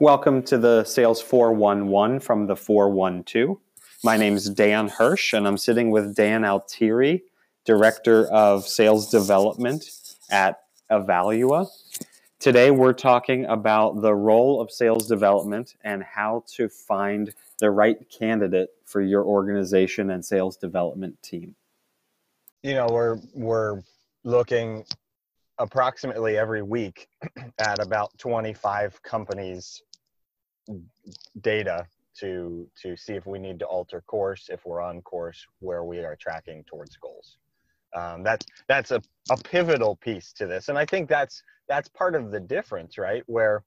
Welcome to the Sales 411 from the 412. My name is Dan Hersh, and I'm sitting with Dan Altieri, Director of Sales Development at Ivalua. Today, we're talking about the role of sales development and how to find the right candidate for your organization and sales development team. You know, we're we're looking approximately every week at about 25 companies data to to see if we need to alter course if we're on course where we are tracking towards goals. Um, that's that's a, a pivotal piece to this. And i think that's that's part of the difference right? Where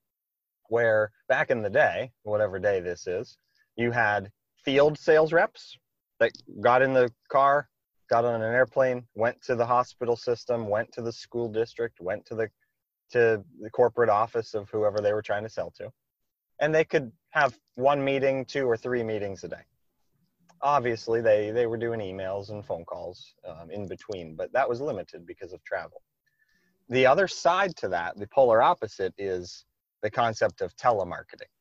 where back in the day whatever day this is you had field sales reps that got in the car got on an airplane went to the hospital system went to the school district went to the to the corporate office of whoever they were trying to sell to and they could have one meeting, two or three meetings a day. Obviously, they they were doing emails and phone calls um, in between, but that was limited because of travel. The other side to that, the polar opposite, is the concept of telemarketing,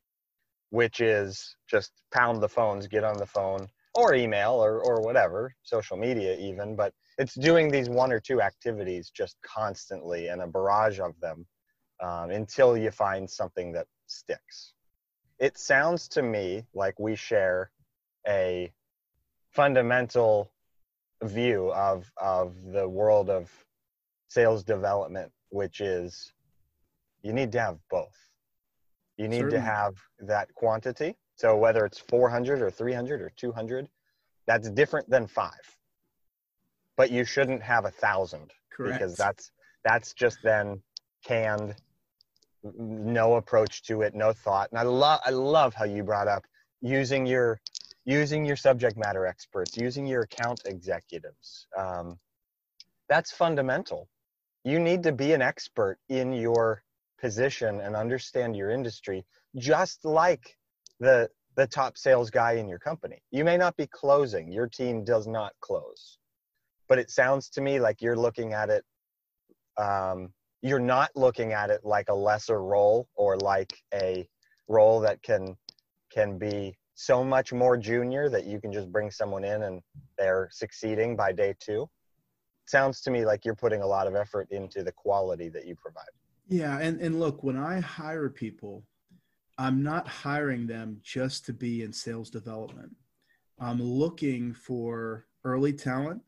which is just pound the phones, get on the phone, or email, or or whatever, social media even, but it's doing these one or two activities just constantly and a barrage of them um, until you find something that sticks it sounds to me like we share a fundamental view of of the world of sales development which is you need to have both. You need Certainly. to have that quantity. So whether it's 400 or 300 or 200 that's different than five. But you shouldn't have a thousand because that's that's just then canned no approach to it, no thought. And I love I love how you brought up using your using your subject matter experts, using your account executives. Um, that's fundamental. You need to be an expert in your position and understand your industry, just like the the top sales guy in your company. You may not be closing. Your team does not close, but it sounds to me like you're looking at it um, you're not looking at it like a lesser role or like a role that can can be so much more junior that you can just bring someone in and they're succeeding by day two. Sounds to me like you're putting a lot of effort into the quality that you provide. Yeah and, and look when i hire people i'm not hiring them just to be in sales development. I'm looking for early talent.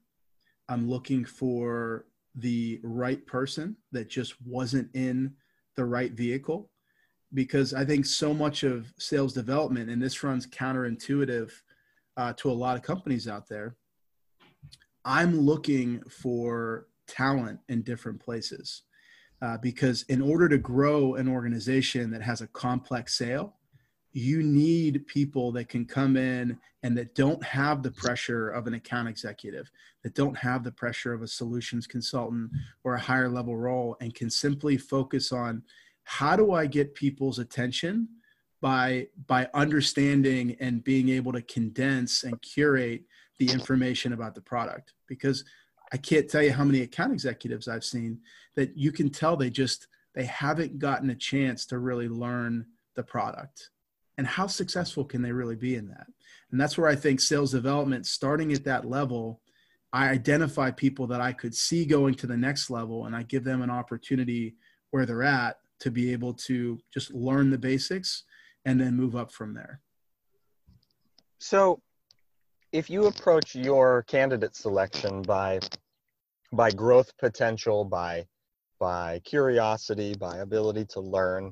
I'm looking for the right person that just wasn't in the right vehicle because I think so much of sales development, and this runs counterintuitive uh, to a lot of companies out there. I'm looking for talent in different places uh, because in order to grow an organization that has a complex sale, you need people that can come in and that don't have the pressure of an account executive, that don't have the pressure of a solutions consultant or a higher level role, and can simply focus on how do I get people's attention by by understanding and being able to condense and curate the information about the product? Because I can't tell you how many account executives I've seen that you can tell they just they haven't gotten a chance to really learn the product and how successful can they really be in that? And that's where i think sales development starting at that level i identify people that i could see going to the next level and i give them an opportunity where they're at to be able to just learn the basics and then move up from there. So if you approach your candidate selection by by growth potential by by curiosity by ability to learn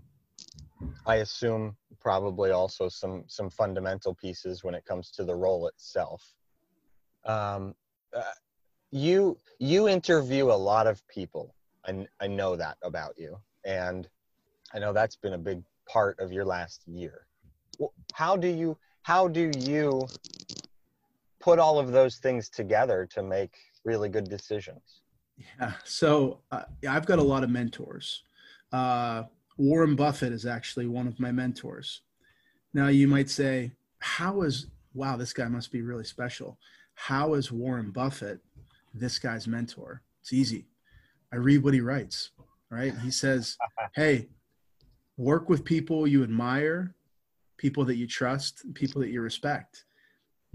I assume probably also some some fundamental pieces when it comes to the role itself. Um, uh, you you interview a lot of people. I I know that about you, and I know that's been a big part of your last year. How do you how do you put all of those things together to make really good decisions? Yeah, so uh, I've got a lot of mentors. Uh, Warren Buffett is actually one of my mentors. Now, you might say, how is, wow, this guy must be really special. How is Warren Buffett this guy's mentor? It's easy. I read what he writes, right? He says, hey, work with people you admire, people that you trust, people that you respect.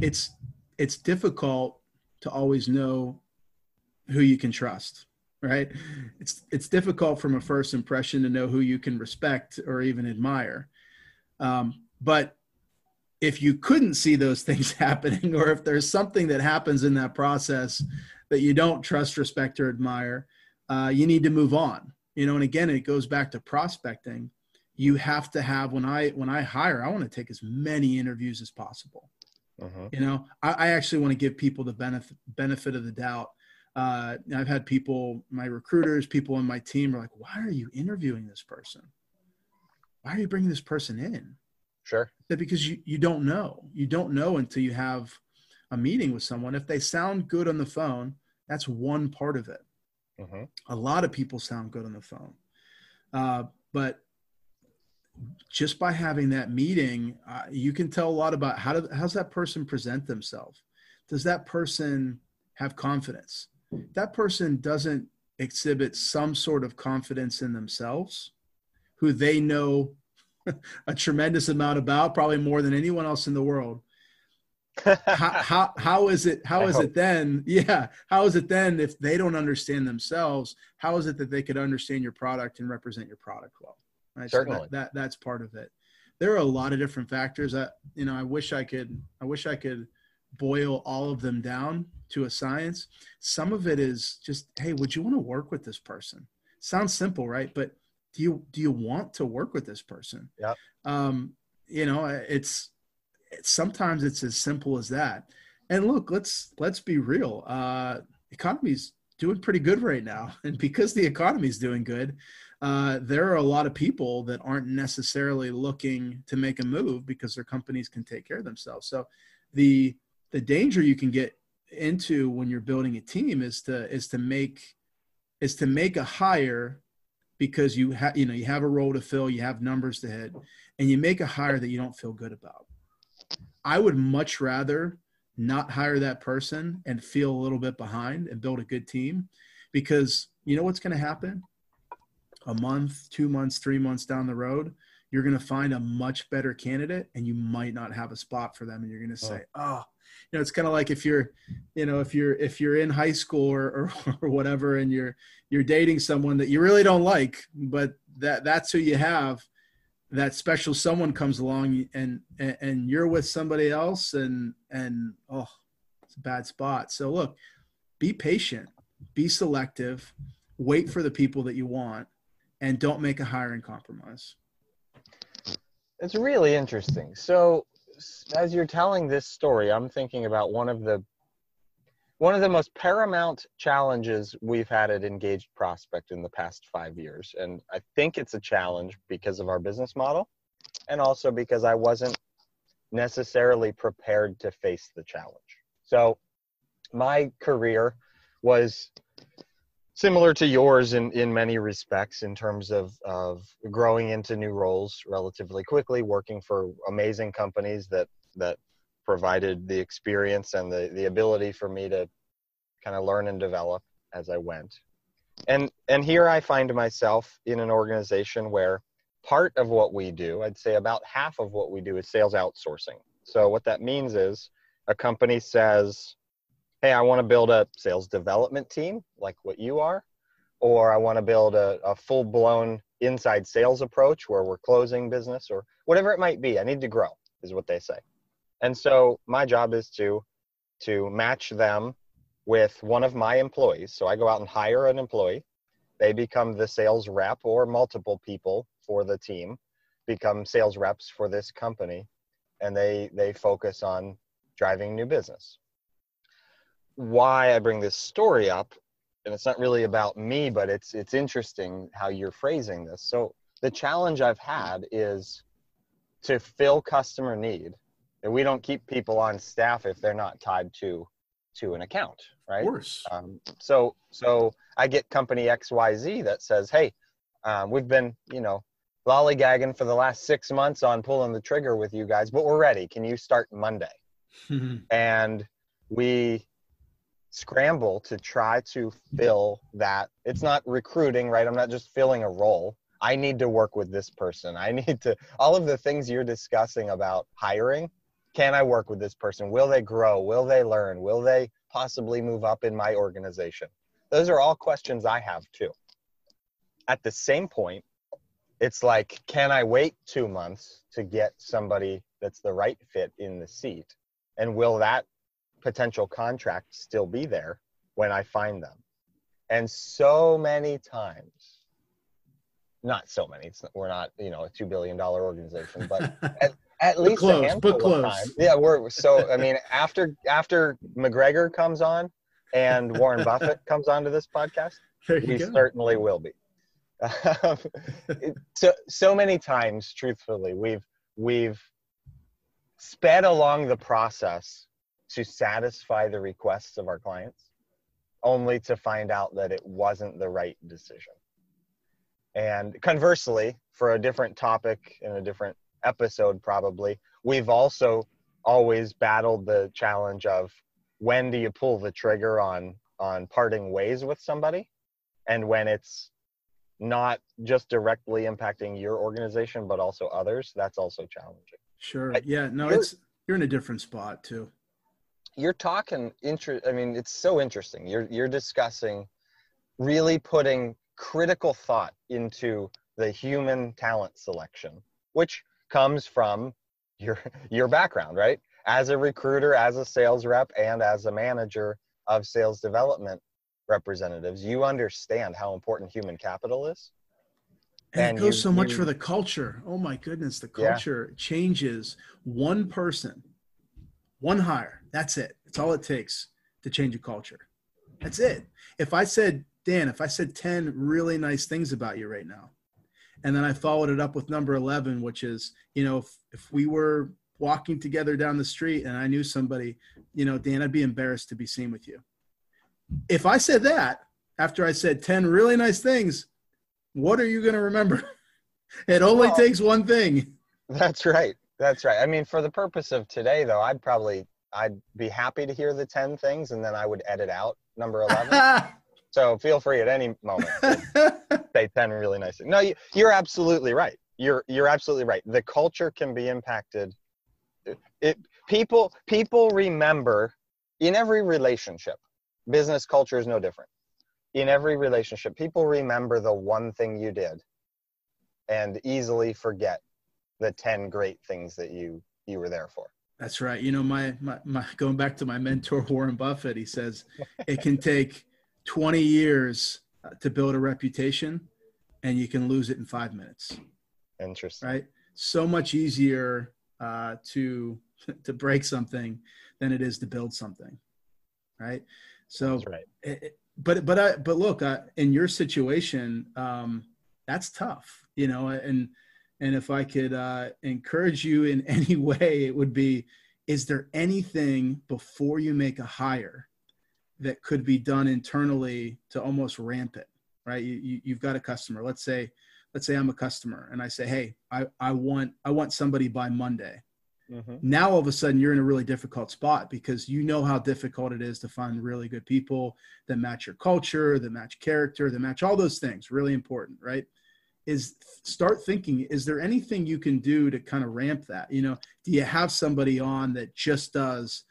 It's it's difficult to always know who you can trust, right? It's it's difficult from a first impression to know who you can respect or even admire. Um, but if you couldn't see those things happening, or if there's something that happens in that process that you don't trust, respect, or admire, uh, you need to move on. You know, and again, it goes back to prospecting. You have to have when I when I hire, I want to take as many interviews as possible. Uh-huh. You know, I, I actually want to give people the benefit benefit of the doubt. Uh, I've had people, my recruiters, people on my team are like, "Why are you interviewing this person? Why are you bringing this person in?" Sure. That because you you don't know. You don't know until you have a meeting with someone. If they sound good on the phone, that's one part of it. Uh-huh. A lot of people sound good on the phone, uh, but just by having that meeting, uh, you can tell a lot about how does how's that person present themselves. Does that person have confidence? That person doesn't exhibit some sort of confidence in themselves, who they know a tremendous amount about, probably more than anyone else in the world. how, how, how is it how is it then yeah how is it then if they don't understand themselves how is it that they could understand your product and represent your product well Right? Certainly. So that, that that's part of it. There are a lot of different factors that you know. I wish I could. I wish I could boil all of them down to a science. Some of it is just, hey, would you want to work with this person? Sounds simple, right? But do you do you want to work with this person? Yeah. Um, you know, it's, it's sometimes it's as simple as that. And look, let's let's be real. Uh, economy's doing pretty good right now, and because the economy's doing good, uh, there are a lot of people that aren't necessarily looking to make a move because their companies can take care of themselves. So the the danger you can get into when you're building a team is to is to make is to make a hire because you have you know you have a role to fill, you have numbers to hit, and you make a hire that you don't feel good about. I would much rather not hire that person and feel a little bit behind and build a good team because you know what's going to happen a month, two months, three months down the road, you're going to find a much better candidate and you might not have a spot for them. And you're going to oh. say, oh, oh you know, it's kind of like if you're, you know, if you're, if you're in high school or, or, or, whatever, and you're, you're dating someone that you really don't like, but that that's who you have, that special someone comes along and, and, and you're with somebody else and, and, oh, it's a bad spot. So look, be patient, be selective, wait for the people that you want and don't make a hiring compromise. It's really interesting. So as you're telling this story, I'm thinking about one of the one of the most paramount challenges we've had at Engaged Prospect in the past five years. And I think it's a challenge because of our business model and also because I wasn't necessarily prepared to face the challenge. So my career was similar to yours in, in many respects in terms of, of growing into new roles relatively quickly, working for amazing companies that, that provided the experience and the, the ability for me to kind of learn and develop as I went. And, and here I find myself in an organization where part of what we do, I'd say about half of what we do is sales outsourcing. So what that means is a company says, hey, I want to build a sales development team like what you are, or I want to build a, a full blown inside sales approach where we're closing business or whatever it might be. I need to grow, is what they say. And so my job is to to match them with one of my employees. So I go out and hire an employee. They become the sales rep or multiple people for the team become sales reps for this company and they they focus on driving new business why I bring this story up, and it's not really about me, but it's it's interesting how you're phrasing this. So the challenge I've had is to fill customer need. And we don't keep people on staff if they're not tied to to an account, right? Of course. Um, so so I get company XYZ that says, hey, um, we've been, you know, lollygagging for the last six months on pulling the trigger with you guys, but we're ready. Can you start Monday? and we scramble to try to fill that. It's not recruiting, right? I'm not just filling a role. I need to work with this person. I need to, all of the things you're discussing about hiring. Can I work with this person? Will they grow? Will they learn? Will they possibly move up in my organization? Those are all questions I have too. At the same point, it's like, can I wait two months to get somebody that's the right fit in the seat? And will that potential contract still be there when I find them? And so many times, not so many, it's, we're not, you know, a $2 billion organization, but at, at least close, a handful close. of times. Yeah, we're so, I mean, after, after McGregor comes on and Warren Buffett comes onto this podcast, he go. certainly will be. Um, it- so so many times, truthfully, we've we've sped along the process to satisfy the requests of our clients, only to find out that it wasn't the right decision. And conversely, for a different topic in a different episode, probably, we've also always battled the challenge of when do you pull the trigger on on parting ways with somebody and when it's not just directly impacting your organization but also others that's also challenging Sure. Yeah. No, it's you're in a different spot too. You're talking inter i mean it's so interesting you're you're discussing really putting critical thought into the human talent selection which comes from your your background right as a recruiter as a sales rep and as a manager of sales development representatives you understand how important human capital is And, And it goes you- so much you- for the culture. Oh my goodness, the Yeah. culture changes one person, one hire. That's it. That's all it takes to change a culture. That's it. If I said, Dan, if I said 10 really nice things about you right now, and then I followed it up with number 11, which is, you know, if, if we were walking together down the street and I knew somebody, you know, Dan, I'd be embarrassed to be seen with you. If I said that after I said 10 really nice things, what are you going to remember? It only Well- takes one thing. That's right. That's right. I mean, for the purpose of today, though, I'd probably I'd be happy to hear the ten things, and then I would edit out number eleven. so feel free at any moment to say ten really nicely. No, you, you're absolutely right. You're you're absolutely right. The culture can be impacted. It people people remember in every relationship. Business culture is no different. In every relationship, people remember the one thing you did, and easily forget the 10 great things that you you were there for That's right. You know, my, my, my going back to my mentor, Warren Buffett, he says it can take 20 years uh, to build a reputation and you can lose it in five minutes, interesting right? So much easier uh, to, to break something than it is to build something, right? So, that's right it- it- but, but, I, but look, uh, in your situation, um, that's tough, you know, and, and if I could uh, encourage you in any way, it would be is there anything before you make a hire that could be done internally to almost ramp it, right? You, you, you've got a customer. Let's say, let's say I'm a customer and I say, hey, I, I want I want somebody by Monday. Mhm. Now all of a sudden you're in a really difficult spot because you know how difficult it is to find really good people that match your culture, that match character, that match all those things. Really important, right? Is start thinking is there anything you can do to kind of ramp that? You know do you have somebody on that just does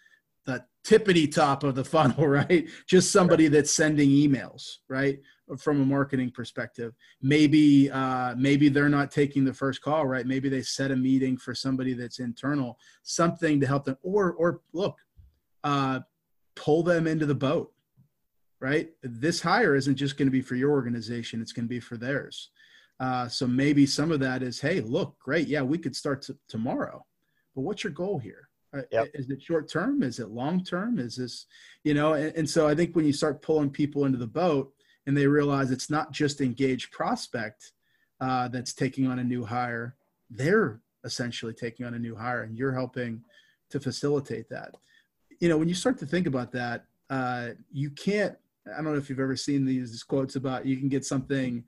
the tippity top of the funnel right? Just somebody that's sending emails right? From a marketing perspective. Maybe uh, maybe they're not taking the first call right? Maybe they set a meeting for somebody that's internal something to help them or or look uh, pull them into the boat right? This hire isn't just going to be for your organization it's going to be for theirs uh, so maybe some of that is, hey, look, great, yeah, we could start t- tomorrow, but what's your goal here? Uh, Yep. Is it short term? Is it long term? Is this, you know? And, and so I think when you start pulling people into the boat and they realize it's not just engaged prospect uh, that's taking on a new hire, they're essentially taking on a new hire, and you're helping to facilitate that. You know, when you start to think about that, uh, you can't. I don't know if you've ever seen these, these quotes about you can get something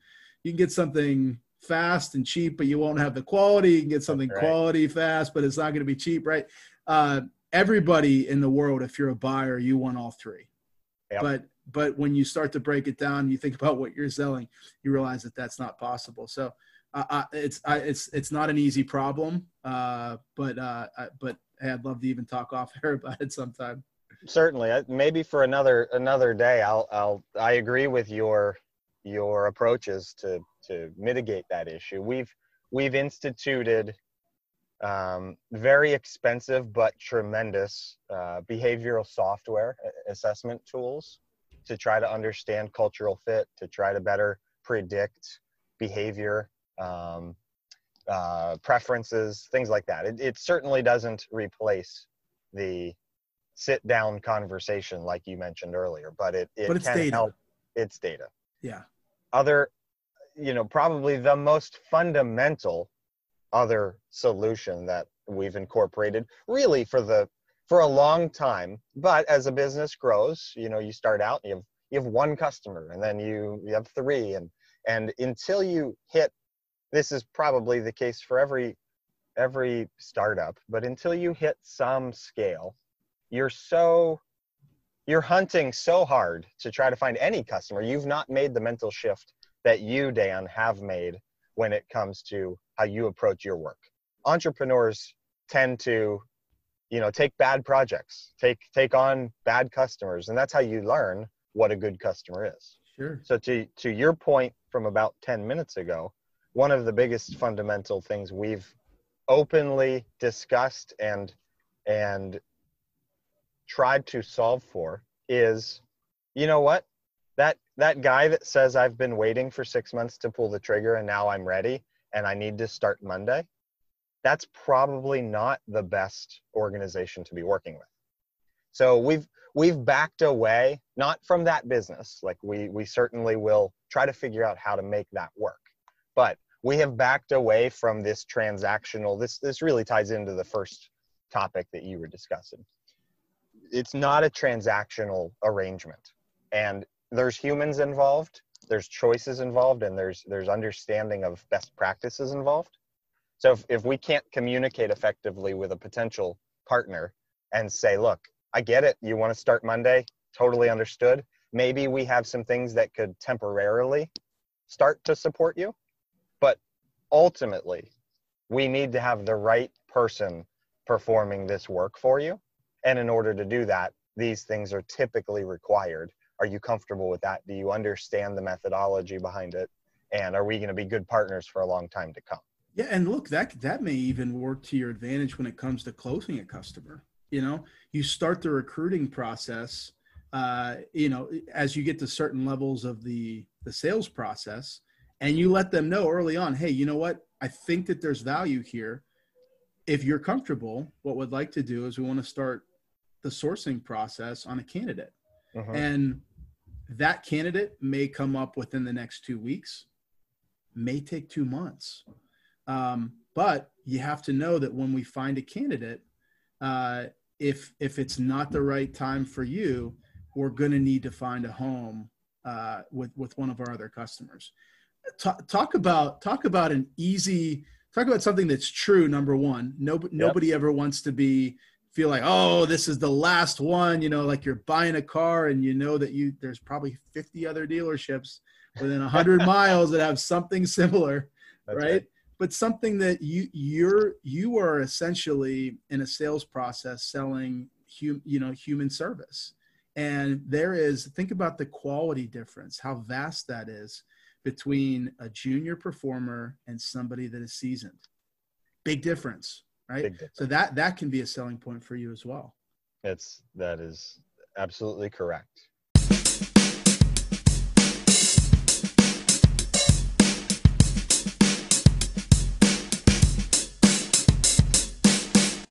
you can get something fast and cheap, but you won't have the quality. You can get something Right. quality fast, but it's not going to be cheap, right? Uh, everybody in the world, if you're a buyer, you want all three. Yep. But but when you start to break it down, you think about what you're selling, you realize that that's not possible. So uh, it's I, it's it's not an easy problem, uh, but uh, but hey, I'd love to even talk off air about it sometime. Certainly, maybe for another another day. I'll I'll I agree with your your approaches to to mitigate that issue. We've we've instituted um, very expensive but tremendous uh, behavioral software assessment tools to try to understand cultural fit, to try to better predict behavior, um, uh, preferences, things like that. It, it certainly doesn't replace the sit down conversation like you mentioned earlier, but it, it but it's can data. help. It's data. Yeah. Other, you know, probably the most fundamental other solution that we've incorporated really for the for a long time. But as a business grows you know you start out you have you have one customer and then you you have three. And and until you hit this is probably the case for every every startup but until you hit some scale you're so you're hunting so hard to try to find any customer. You've not made the mental shift that you dan have made when it comes to how you approach your work. Entrepreneurs tend to you know take bad projects take take on bad customers and that's how you learn what a good customer is. Sure. so to to your point from about 10 minutes ago one of the biggest fundamental things we've openly discussed and and tried to solve for is you know what? That that guy that says i've been waiting for 6 months to pull the trigger and now i'm ready and i need to start monday that's probably not the best organization to be working with. So we've we've backed away not from that business like we we certainly will try to figure out how to make that work. But we have backed away from this transactional this this really ties into the first topic that you were discussing it's not a transactional arrangement. And there's humans involved there's choices involved and there's there's understanding of best practices involved. So if, if we can't communicate effectively with a potential partner and say look i get it. You want to start monday? Totally understood. Maybe we have some things that could temporarily start to support you but ultimately we need to have the right person performing this work for you and in order to do that these things are typically required are you comfortable with that do you understand the methodology behind it and are we going to be good partners for a long time to come Yeah, and look, that that may even work to your advantage when it comes to closing a customer. You know, you start the recruiting process. Uh, you know, as you get to certain levels of the the sales process, and you let them know early on, hey, you know what? I think that there's value here. If you're comfortable, what we'd like to do is we want to start the sourcing process on a candidate, Mhm. and that candidate may come up within the next two weeks, may take two months. Um, but you have to know that when we find a candidate, uh, if if it's not the right time for you, we're going to need to find a home uh, with with one of our other customers. Talk, talk about talk about an easy talk about something that's true. Number one, no, nobody ever wants to be feel like oh this is the last one. You know, like you're buying a car and you know that you there's probably 50 other dealerships within 100 miles that have something similar, That's right? but something that you you're you are essentially in a sales process selling hum, you know human service and there is think about the quality difference how vast that is between a junior performer and somebody that is seasoned big difference right? So that that can be a selling point for you as well. It's that is absolutely correct.